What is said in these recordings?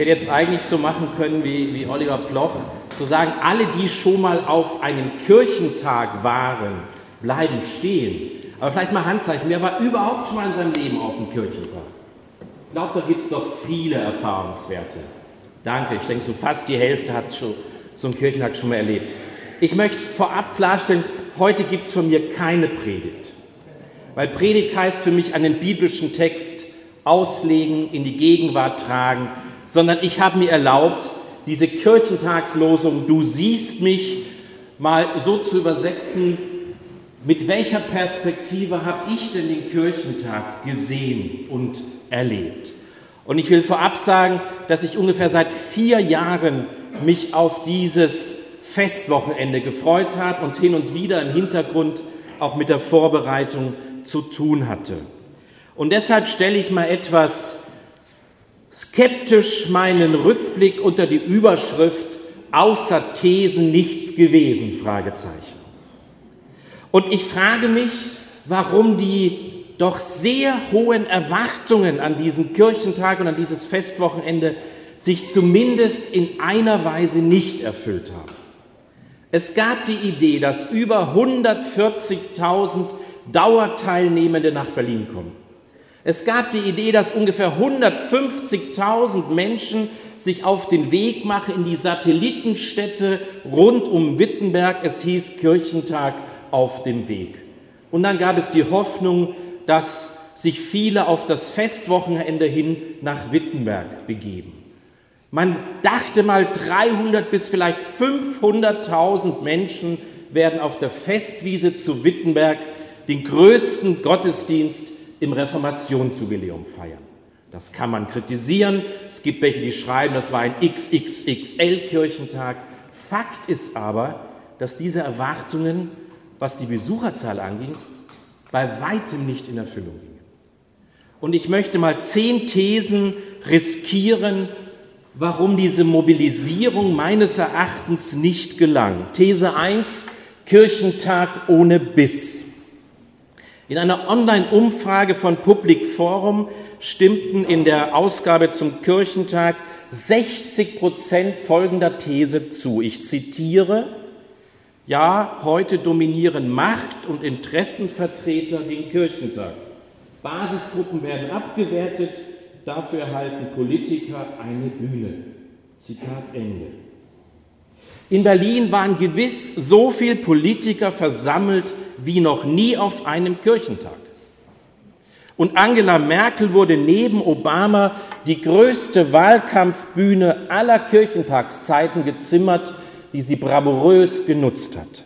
hätte jetzt eigentlich so machen können wie, wie Oliver Bloch, zu sagen, alle, die schon mal auf einem Kirchentag waren, bleiben stehen. Aber vielleicht mal Handzeichen, wer war überhaupt schon mal in seinem Leben auf dem Kirchentag? Ich glaube, da gibt es noch viele Erfahrungswerte. Danke, ich denke, so fast die Hälfte hat schon, so einen Kirchentag schon mal erlebt. Ich möchte vorab klarstellen, heute gibt es von mir keine Predigt. Weil Predigt heißt für mich einen biblischen Text auslegen, in die Gegenwart tragen, sondern ich habe mir erlaubt, diese Kirchentagslosung, du siehst mich, mal so zu übersetzen, mit welcher Perspektive habe ich denn den Kirchentag gesehen und erlebt? Und ich will vorab sagen, dass ich ungefähr seit vier Jahren mich auf dieses Festwochenende gefreut habe und hin und wieder im Hintergrund auch mit der Vorbereitung zu tun hatte. Und deshalb stelle ich mal etwas skeptisch meinen Rückblick unter die Überschrift außer Thesen nichts gewesen, Fragezeichen. Und ich frage mich, warum die doch sehr hohen Erwartungen an diesen Kirchentag und an dieses Festwochenende sich zumindest in einer Weise nicht erfüllt haben. Es gab die Idee, dass über 140.000 Dauerteilnehmende nach Berlin kommen. Es gab die Idee, dass ungefähr 150.000 Menschen sich auf den Weg machen in die Satellitenstädte rund um Wittenberg. Es hieß Kirchentag auf dem Weg. Und dann gab es die Hoffnung, dass sich viele auf das Festwochenende hin nach Wittenberg begeben. Man dachte mal, 300 bis vielleicht 500.000 Menschen werden auf der Festwiese zu Wittenberg den größten Gottesdienst im Reformationsjubiläum feiern. Das kann man kritisieren. Es gibt welche, die schreiben, das war ein XXXL-Kirchentag. Fakt ist aber, dass diese Erwartungen was die Besucherzahl anging, bei weitem nicht in Erfüllung gingen. Und ich möchte mal zehn Thesen riskieren, warum diese Mobilisierung meines Erachtens nicht gelang. These 1, Kirchentag ohne Biss. In einer Online-Umfrage von Public Forum stimmten in der Ausgabe zum Kirchentag 60 Prozent folgender These zu. Ich zitiere, ja, heute dominieren Macht- und Interessenvertreter den Kirchentag. Basisgruppen werden abgewertet, dafür erhalten Politiker eine Bühne. Zitat Ende. In Berlin waren gewiss so viele Politiker versammelt wie noch nie auf einem Kirchentag. Und Angela Merkel wurde neben Obama die größte Wahlkampfbühne aller Kirchentagszeiten gezimmert die sie bravourös genutzt hat.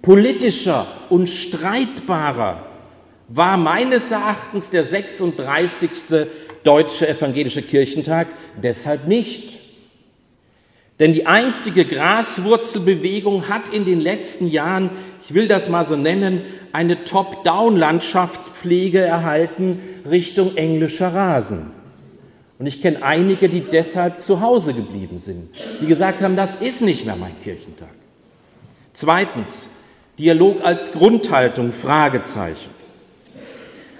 Politischer und streitbarer war meines Erachtens der 36. Deutsche Evangelische Kirchentag deshalb nicht. Denn die einstige Graswurzelbewegung hat in den letzten Jahren, ich will das mal so nennen, eine Top-Down-Landschaftspflege erhalten Richtung englischer Rasen. Und ich kenne einige, die deshalb zu Hause geblieben sind, die gesagt haben, das ist nicht mehr mein Kirchentag. Zweitens, Dialog als Grundhaltung, Fragezeichen.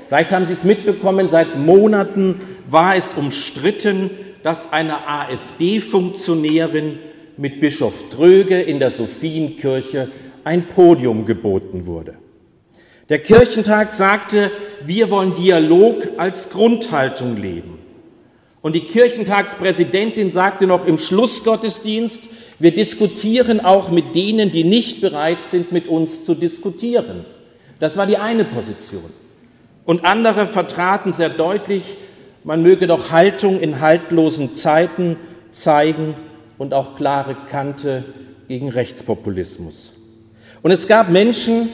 Vielleicht haben Sie es mitbekommen, seit Monaten war es umstritten, dass eine AfD-Funktionärin mit Bischof Dröge in der Sophienkirche ein Podium geboten wurde. Der Kirchentag sagte, wir wollen Dialog als Grundhaltung leben. Und die Kirchentagspräsidentin sagte noch im Schlussgottesdienst, wir diskutieren auch mit denen, die nicht bereit sind, mit uns zu diskutieren. Das war die eine Position. Und andere vertraten sehr deutlich, man möge doch Haltung in haltlosen Zeiten zeigen und auch klare Kante gegen Rechtspopulismus. Und es gab Menschen,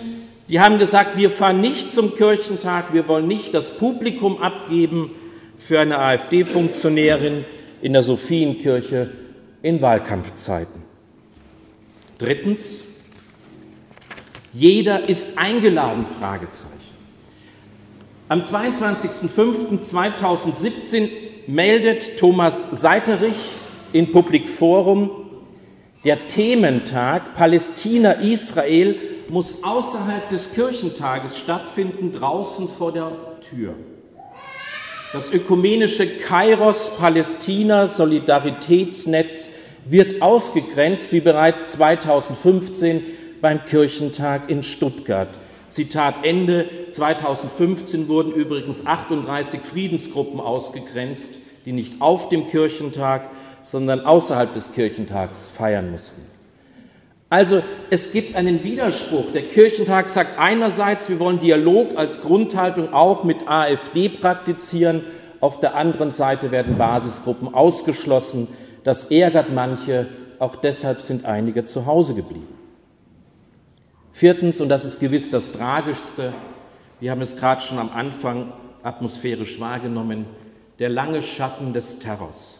die haben gesagt, wir fahren nicht zum Kirchentag, wir wollen nicht das Publikum abgeben, für eine AfD-Funktionärin in der Sophienkirche in Wahlkampfzeiten. Drittens, jeder ist eingeladen, Fragezeichen. Am 22.05.2017 meldet Thomas Seiterich in Public Forum, der Thementag Palästina-Israel muss außerhalb des Kirchentages stattfinden, draußen vor der Tür. Das ökumenische Kairos-Palästina-Solidaritätsnetz wird ausgegrenzt, wie bereits 2015 beim Kirchentag in Stuttgart. Zitat Ende. 2015 wurden übrigens 38 Friedensgruppen ausgegrenzt, die nicht auf dem Kirchentag, sondern außerhalb des Kirchentags feiern mussten. Also es gibt einen Widerspruch. Der Kirchentag sagt einerseits, wir wollen Dialog als Grundhaltung auch mit AfD praktizieren, auf der anderen Seite werden Basisgruppen ausgeschlossen. Das ärgert manche, auch deshalb sind einige zu Hause geblieben. Viertens, und das ist gewiss das Tragischste, wir haben es gerade schon am Anfang atmosphärisch wahrgenommen, der lange Schatten des Terrors.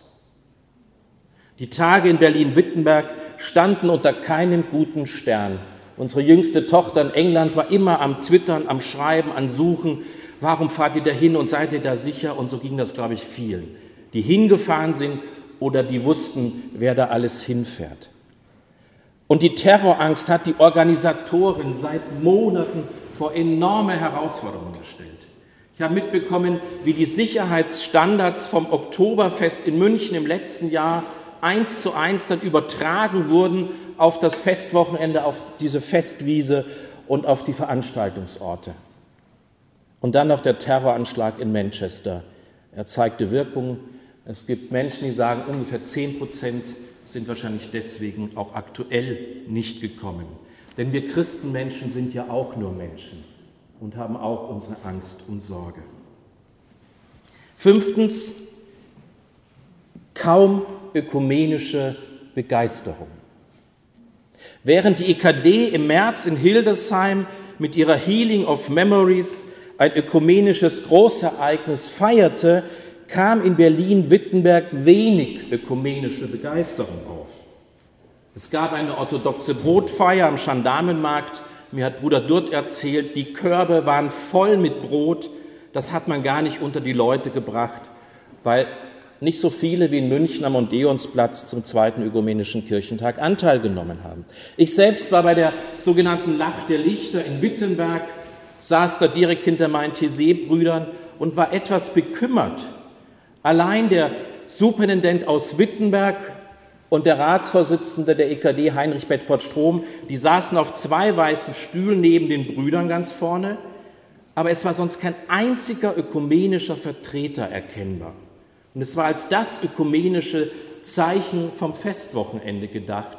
Die Tage in Berlin-Wittenberg standen unter keinem guten Stern. Unsere jüngste Tochter in England war immer am Twittern, am Schreiben, am Suchen. Warum fahrt ihr da hin und seid ihr da sicher? Und so ging das, glaube ich, vielen, die hingefahren sind oder die wussten, wer da alles hinfährt. Und die Terrorangst hat die Organisatoren seit Monaten vor enorme Herausforderungen gestellt. Ich habe mitbekommen, wie die Sicherheitsstandards vom Oktoberfest in München im letzten Jahr eins zu eins dann übertragen wurden auf das Festwochenende, auf diese Festwiese und auf die Veranstaltungsorte. Und dann noch der Terroranschlag in Manchester. Er zeigte Wirkung. Es gibt Menschen, die sagen, ungefähr zehn Prozent sind wahrscheinlich deswegen auch aktuell nicht gekommen. Denn wir Christenmenschen sind ja auch nur Menschen und haben auch unsere Angst und Sorge. Fünftens, kaum ökumenische Begeisterung. Während die EKD im März in Hildesheim mit ihrer Healing of Memories ein ökumenisches Großereignis feierte, kam in Berlin-Wittenberg wenig ökumenische Begeisterung auf. Es gab eine orthodoxe Brotfeier am Gendarmenmarkt. Mir hat Bruder Durt erzählt, die Körbe waren voll mit Brot. Das hat man gar nicht unter die Leute gebracht, weil nicht so viele wie in München am Odeonsplatz zum zweiten ökumenischen Kirchentag Anteil genommen haben. Ich selbst war bei der sogenannten Lach der Lichter in Wittenberg, saß da direkt hinter meinen TC-Brüdern und war etwas bekümmert, Allein der Superintendent aus Wittenberg und der Ratsvorsitzende der EKD, Heinrich Bedford Strom, die saßen auf zwei weißen Stühlen neben den Brüdern ganz vorne, aber es war sonst kein einziger ökumenischer Vertreter erkennbar. Und es war als das ökumenische Zeichen vom Festwochenende gedacht.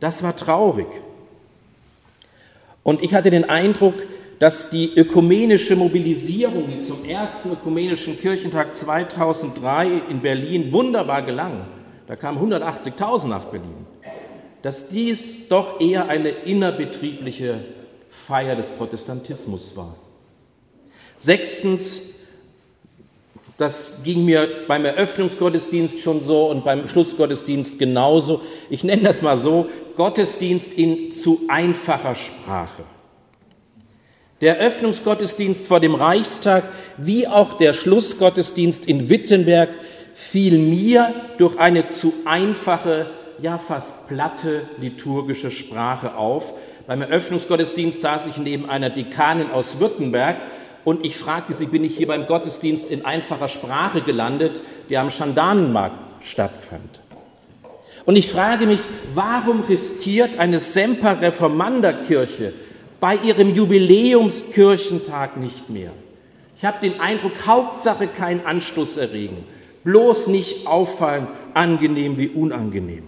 Das war traurig. Und ich hatte den Eindruck, dass die ökumenische Mobilisierung, die zum ersten ökumenischen Kirchentag 2003 in Berlin wunderbar gelang, da kamen 180.000 nach Berlin, dass dies doch eher eine innerbetriebliche Feier des Protestantismus war. Sechstens, das ging mir beim Eröffnungsgottesdienst schon so und beim Schlussgottesdienst genauso. Ich nenne das mal so, Gottesdienst in zu einfacher Sprache. Der Eröffnungsgottesdienst vor dem Reichstag wie auch der Schlussgottesdienst in Wittenberg fiel mir durch eine zu einfache, ja fast platte liturgische Sprache auf. Beim Eröffnungsgottesdienst saß ich neben einer Dekanin aus Württemberg und ich fragte sie, bin ich hier beim Gottesdienst in einfacher Sprache gelandet, der am Schandanenmarkt stattfand. Und ich frage mich, warum riskiert eine Semper Reformander Kirche bei ihrem Jubiläumskirchentag nicht mehr. Ich habe den Eindruck, Hauptsache keinen Anstoß erregen, bloß nicht auffallen, angenehm wie unangenehm.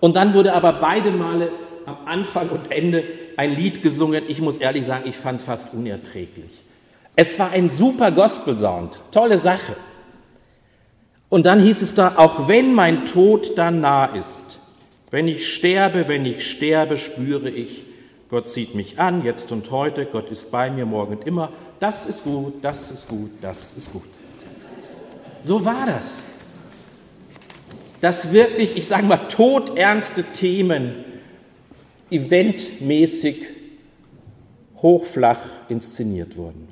Und dann wurde aber beide Male am Anfang und Ende ein Lied gesungen. Ich muss ehrlich sagen, ich fand es fast unerträglich. Es war ein super Gospel-Sound, tolle Sache. Und dann hieß es da, auch wenn mein Tod dann nah ist, wenn ich sterbe, wenn ich sterbe, spüre ich, Gott sieht mich an, jetzt und heute, Gott ist bei mir morgen und immer. Das ist gut, das ist gut, das ist gut. So war das. Dass wirklich, ich sage mal, todernste Themen eventmäßig hochflach inszeniert wurden.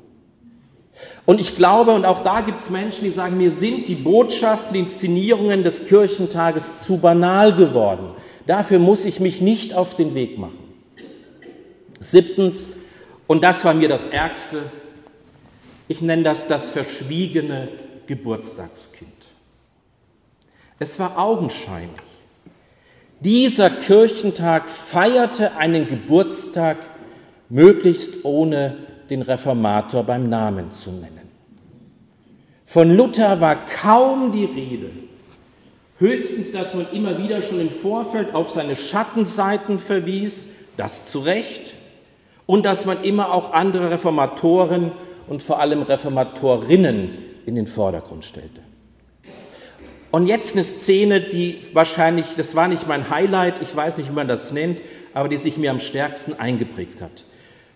Und ich glaube, und auch da gibt es Menschen, die sagen, mir sind die Botschaften, die Inszenierungen des Kirchentages zu banal geworden. Dafür muss ich mich nicht auf den Weg machen. Siebtens, und das war mir das Ärgste, Ich nenne das das verschwiegene Geburtstagskind. Es war augenscheinlich. Dieser Kirchentag feierte einen Geburtstag möglichst ohne den Reformator beim Namen zu nennen. Von Luther war kaum die Rede. Höchstens, dass man immer wieder schon im Vorfeld auf seine Schattenseiten verwies, das zu Recht, und dass man immer auch andere Reformatoren und vor allem Reformatorinnen in den Vordergrund stellte. Und jetzt eine Szene, die wahrscheinlich, das war nicht mein Highlight, ich weiß nicht, wie man das nennt, aber die sich mir am stärksten eingeprägt hat.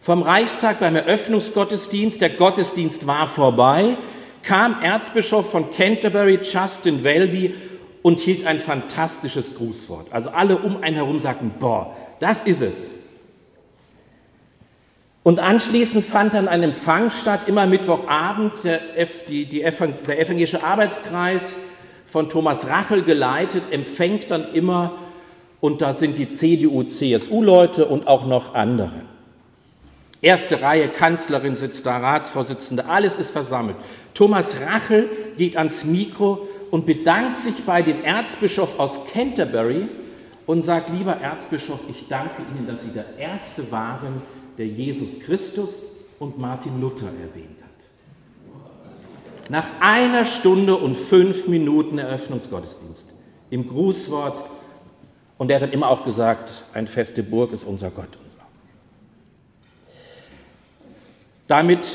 Vom Reichstag beim Eröffnungsgottesdienst, der Gottesdienst war vorbei, kam Erzbischof von Canterbury, Justin Welby, und hielt ein fantastisches Grußwort. Also alle um einen herum sagten, boah, das ist es. Und anschließend fand dann ein Empfang statt, immer Mittwochabend, der, F, die, die, der evangelische Arbeitskreis von Thomas Rachel geleitet, empfängt dann immer, und da sind die CDU, CSU-Leute und auch noch andere. Erste Reihe, Kanzlerin sitzt da, Ratsvorsitzende, alles ist versammelt. Thomas Rachel geht ans Mikro und bedankt sich bei dem Erzbischof aus Canterbury und sagt, lieber Erzbischof, ich danke Ihnen, dass Sie der Erste waren, der Jesus Christus und Martin Luther erwähnt. Nach einer Stunde und fünf Minuten Eröffnungsgottesdienst im Grußwort und er hat dann immer auch gesagt, ein feste Burg ist unser Gott. Damit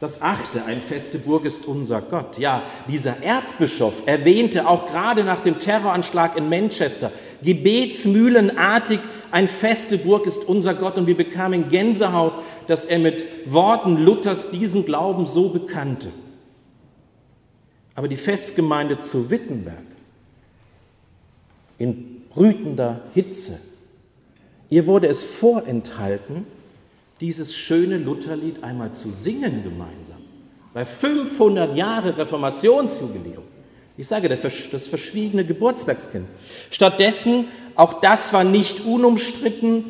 das achte, ein feste Burg ist unser Gott. Ja, dieser Erzbischof erwähnte auch gerade nach dem Terroranschlag in Manchester gebetsmühlenartig, ein feste Burg ist unser Gott. Und wir bekamen Gänsehaut, dass er mit Worten Luthers diesen Glauben so bekannte. Aber die Festgemeinde zu Wittenberg, in brütender Hitze, ihr wurde es vorenthalten, dieses schöne Lutherlied einmal zu singen gemeinsam. Bei 500 Jahre Reformationsjubiläum. Ich sage, das verschwiegene Geburtstagskind. Stattdessen, auch das war nicht unumstritten,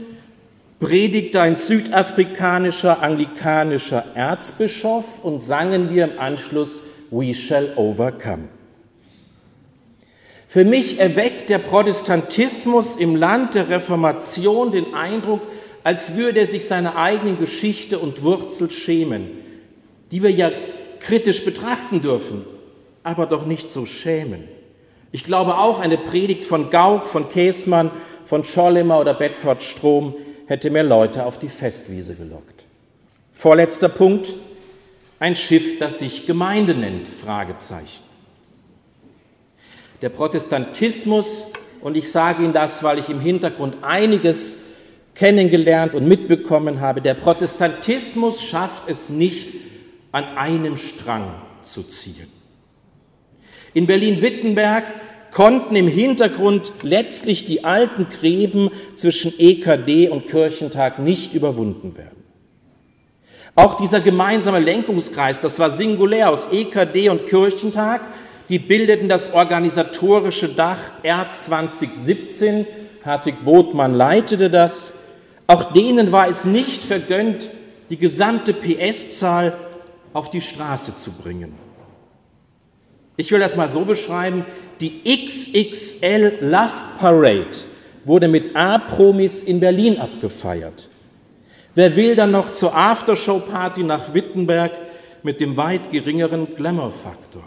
predigte ein südafrikanischer anglikanischer Erzbischof und sangen wir im Anschluss We shall overcome. Für mich erweckt der Protestantismus im Land der Reformation den Eindruck, als würde er sich seiner eigenen Geschichte und Wurzel schämen, die wir ja kritisch betrachten dürfen, aber doch nicht so schämen. Ich glaube auch, eine Predigt von Gauck, von Käsmann, von Schollemer oder Bedford Strom hätte mehr Leute auf die Festwiese gelockt. Vorletzter Punkt, ein Schiff, das sich Gemeinde nennt, Fragezeichen. Der Protestantismus, und ich sage Ihnen das, weil ich im Hintergrund einiges kennengelernt und mitbekommen habe, der Protestantismus schafft es nicht, an einem Strang zu ziehen. In Berlin-Wittenberg konnten im Hintergrund letztlich die alten Gräben zwischen EKD und Kirchentag nicht überwunden werden. Auch dieser gemeinsame Lenkungskreis, das war singulär aus EKD und Kirchentag, die bildeten das organisatorische Dach R 2017. Hartwig Botmann leitete das. Auch denen war es nicht vergönnt, die gesamte PS-Zahl auf die Straße zu bringen. Ich will das mal so beschreiben, die XXL Love Parade wurde mit A-Promis in Berlin abgefeiert. Wer will dann noch zur Aftershow-Party nach Wittenberg mit dem weit geringeren Glamour-Faktor?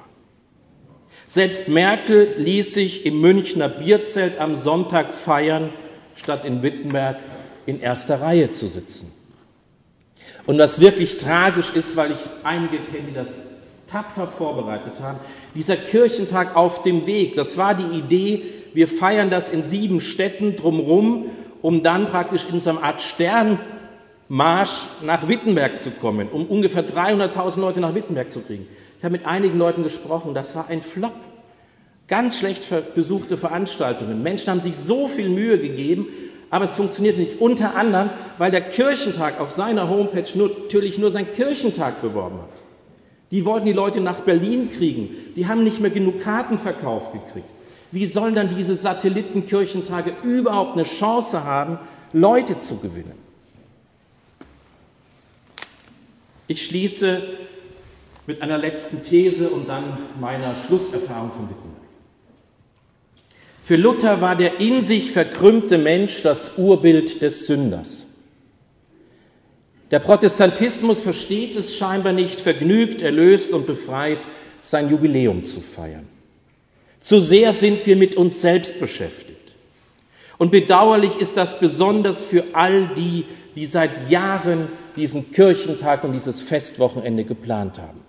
Selbst Merkel ließ sich im Münchner Bierzelt am Sonntag feiern, statt in Wittenberg in erster Reihe zu sitzen. Und was wirklich tragisch ist, weil ich einige kenne, die das tapfer vorbereitet haben, dieser Kirchentag auf dem Weg, das war die Idee, wir feiern das in sieben Städten drumherum, um dann praktisch in so einer Art Sternmarsch nach Wittenberg zu kommen, um ungefähr 300.000 Leute nach Wittenberg zu kriegen. Ich habe mit einigen Leuten gesprochen, das war ein Flop. Ganz schlecht besuchte Veranstaltungen. Menschen haben sich so viel Mühe gegeben aber es funktioniert nicht. Unter anderem, weil der Kirchentag auf seiner Homepage natürlich nur seinen Kirchentag beworben hat. Die wollten die Leute nach Berlin kriegen. Die haben nicht mehr genug Karten verkauft gekriegt. Wie sollen dann diese Satellitenkirchentage überhaupt eine Chance haben, Leute zu gewinnen? Ich schließe mit einer letzten These und dann meiner Schlusserfahrung von Wittenberg. Für Luther war der in sich verkrümmte Mensch das Urbild des Sünders. Der Protestantismus versteht es scheinbar nicht, vergnügt, erlöst und befreit sein Jubiläum zu feiern. Zu sehr sind wir mit uns selbst beschäftigt. Und bedauerlich ist das besonders für all die, die seit Jahren diesen Kirchentag und dieses Festwochenende geplant haben.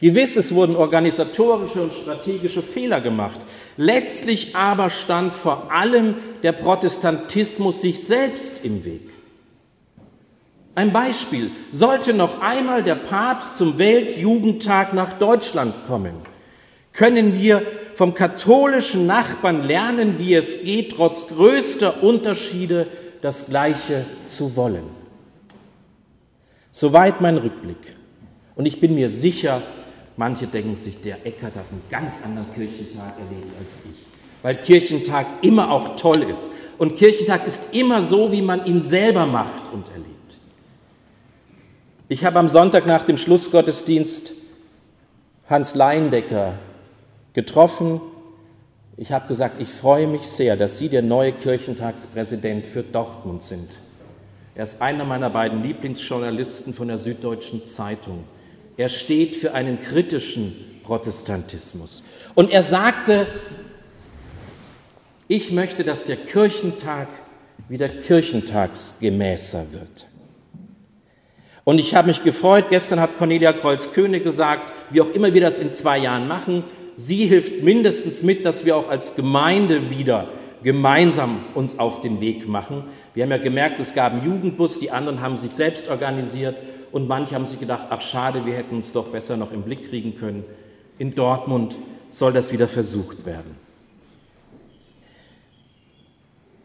Gewiss, es wurden organisatorische und strategische Fehler gemacht. Letztlich aber stand vor allem der Protestantismus sich selbst im Weg. Ein Beispiel, sollte noch einmal der Papst zum Weltjugendtag nach Deutschland kommen, können wir vom katholischen Nachbarn lernen, wie es geht, trotz größter Unterschiede das Gleiche zu wollen. Soweit mein Rückblick. Und ich bin mir sicher, manche denken sich, der Eckert hat einen ganz anderen Kirchentag erlebt als ich, weil Kirchentag immer auch toll ist. Und Kirchentag ist immer so, wie man ihn selber macht und erlebt. Ich habe am Sonntag nach dem Schlussgottesdienst Hans Leindecker getroffen. Ich habe gesagt, ich freue mich sehr, dass Sie der neue Kirchentagspräsident für Dortmund sind. Er ist einer meiner beiden Lieblingsjournalisten von der Süddeutschen Zeitung. Er steht für einen kritischen Protestantismus. Und er sagte, ich möchte, dass der Kirchentag wieder kirchentagsgemäßer wird. Und ich habe mich gefreut, gestern hat Cornelia Kreuz-König gesagt, wie auch immer wir das in zwei Jahren machen, sie hilft mindestens mit, dass wir auch als Gemeinde wieder gemeinsam uns auf den Weg machen. Wir haben ja gemerkt, es gab einen Jugendbus, die anderen haben sich selbst organisiert und manche haben sich gedacht, ach schade, wir hätten uns doch besser noch im Blick kriegen können. In Dortmund soll das wieder versucht werden.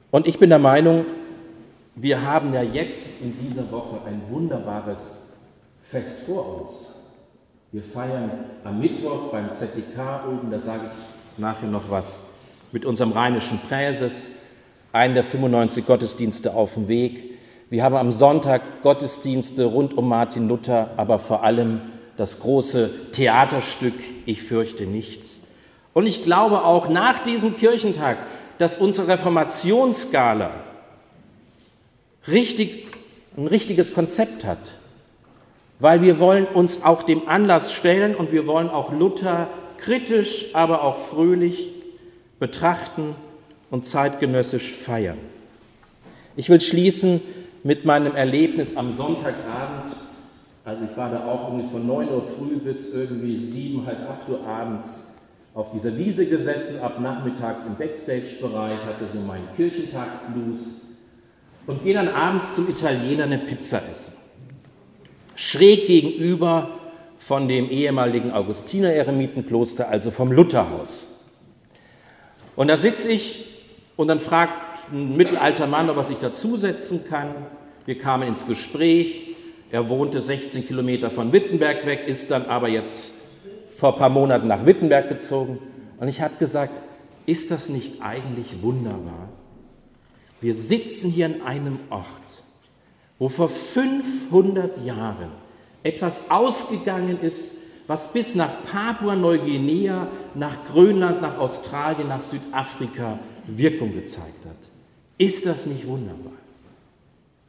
Und ich bin der Meinung, wir haben ja jetzt in dieser Woche ein wunderbares Fest vor uns. Wir feiern am Mittwoch beim ZDK oben, da sage ich nachher noch was, mit unserem rheinischen Präses, einen der 95 Gottesdienste auf dem Weg. Wir haben am Sonntag Gottesdienste rund um Martin Luther, aber vor allem das große Theaterstück Ich fürchte nichts. Und ich glaube auch nach diesem Kirchentag, dass unsere Reformationsskala richtig, ein richtiges Konzept hat, weil wir wollen uns auch dem Anlass stellen und wir wollen auch Luther kritisch, aber auch fröhlich betrachten und zeitgenössisch feiern. Ich will schließen mit meinem Erlebnis am Sonntagabend. Also ich war da auch von 9 Uhr früh bis irgendwie 7, halb 8 Uhr abends auf dieser Wiese gesessen, ab nachmittags im Backstage-Bereich, hatte so meinen Kirchentagsblues und gehe dann abends zum Italiener eine Pizza essen. Schräg gegenüber von dem ehemaligen Augustiner-Eremitenkloster, also vom Lutherhaus. Und da sitze ich und dann fragt ein mittelalter Mann, ob er sich dazusetzen kann. Wir kamen ins Gespräch. Er wohnte 16 Kilometer von Wittenberg weg, ist dann aber jetzt vor ein paar Monaten nach Wittenberg gezogen. Und ich habe gesagt, ist das nicht eigentlich wunderbar? Wir sitzen hier an einem Ort, wo vor 500 Jahren etwas ausgegangen ist, was bis nach Papua-Neuguinea, nach Grönland, nach Australien, nach Südafrika Wirkung gezeigt hat. Ist das nicht wunderbar?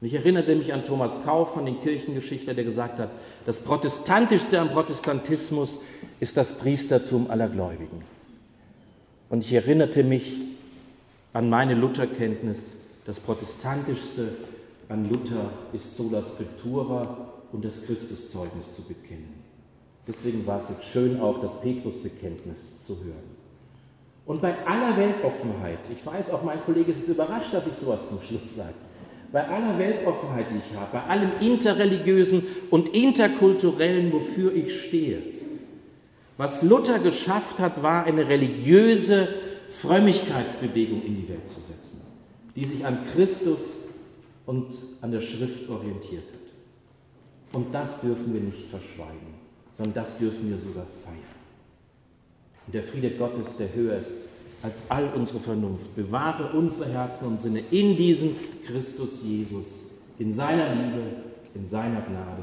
Und ich erinnerte mich an Thomas Kauf von den Kirchengeschichten, der gesagt hat, das Protestantischste am Protestantismus ist das Priestertum aller Gläubigen. Und ich erinnerte mich an meine Lutherkenntnis, das Protestantischste an Luther ist sola scriptura und das Christuszeugnis zu bekennen. Deswegen war es jetzt schön auch das Petrusbekenntnis zu hören. Und bei aller Weltoffenheit, ich weiß auch, mein Kollege ist überrascht, dass ich sowas zum Schluss sage, bei aller Weltoffenheit, die ich habe, bei allem Interreligiösen und Interkulturellen, wofür ich stehe, was Luther geschafft hat, war eine religiöse Frömmigkeitsbewegung in die Welt zu setzen die sich an Christus und an der Schrift orientiert hat. Und das dürfen wir nicht verschweigen, sondern das dürfen wir sogar feiern. Und der Friede Gottes, der höher ist als all unsere Vernunft, bewahre unsere Herzen und Sinne in diesem Christus Jesus, in seiner Liebe, in seiner Gnade.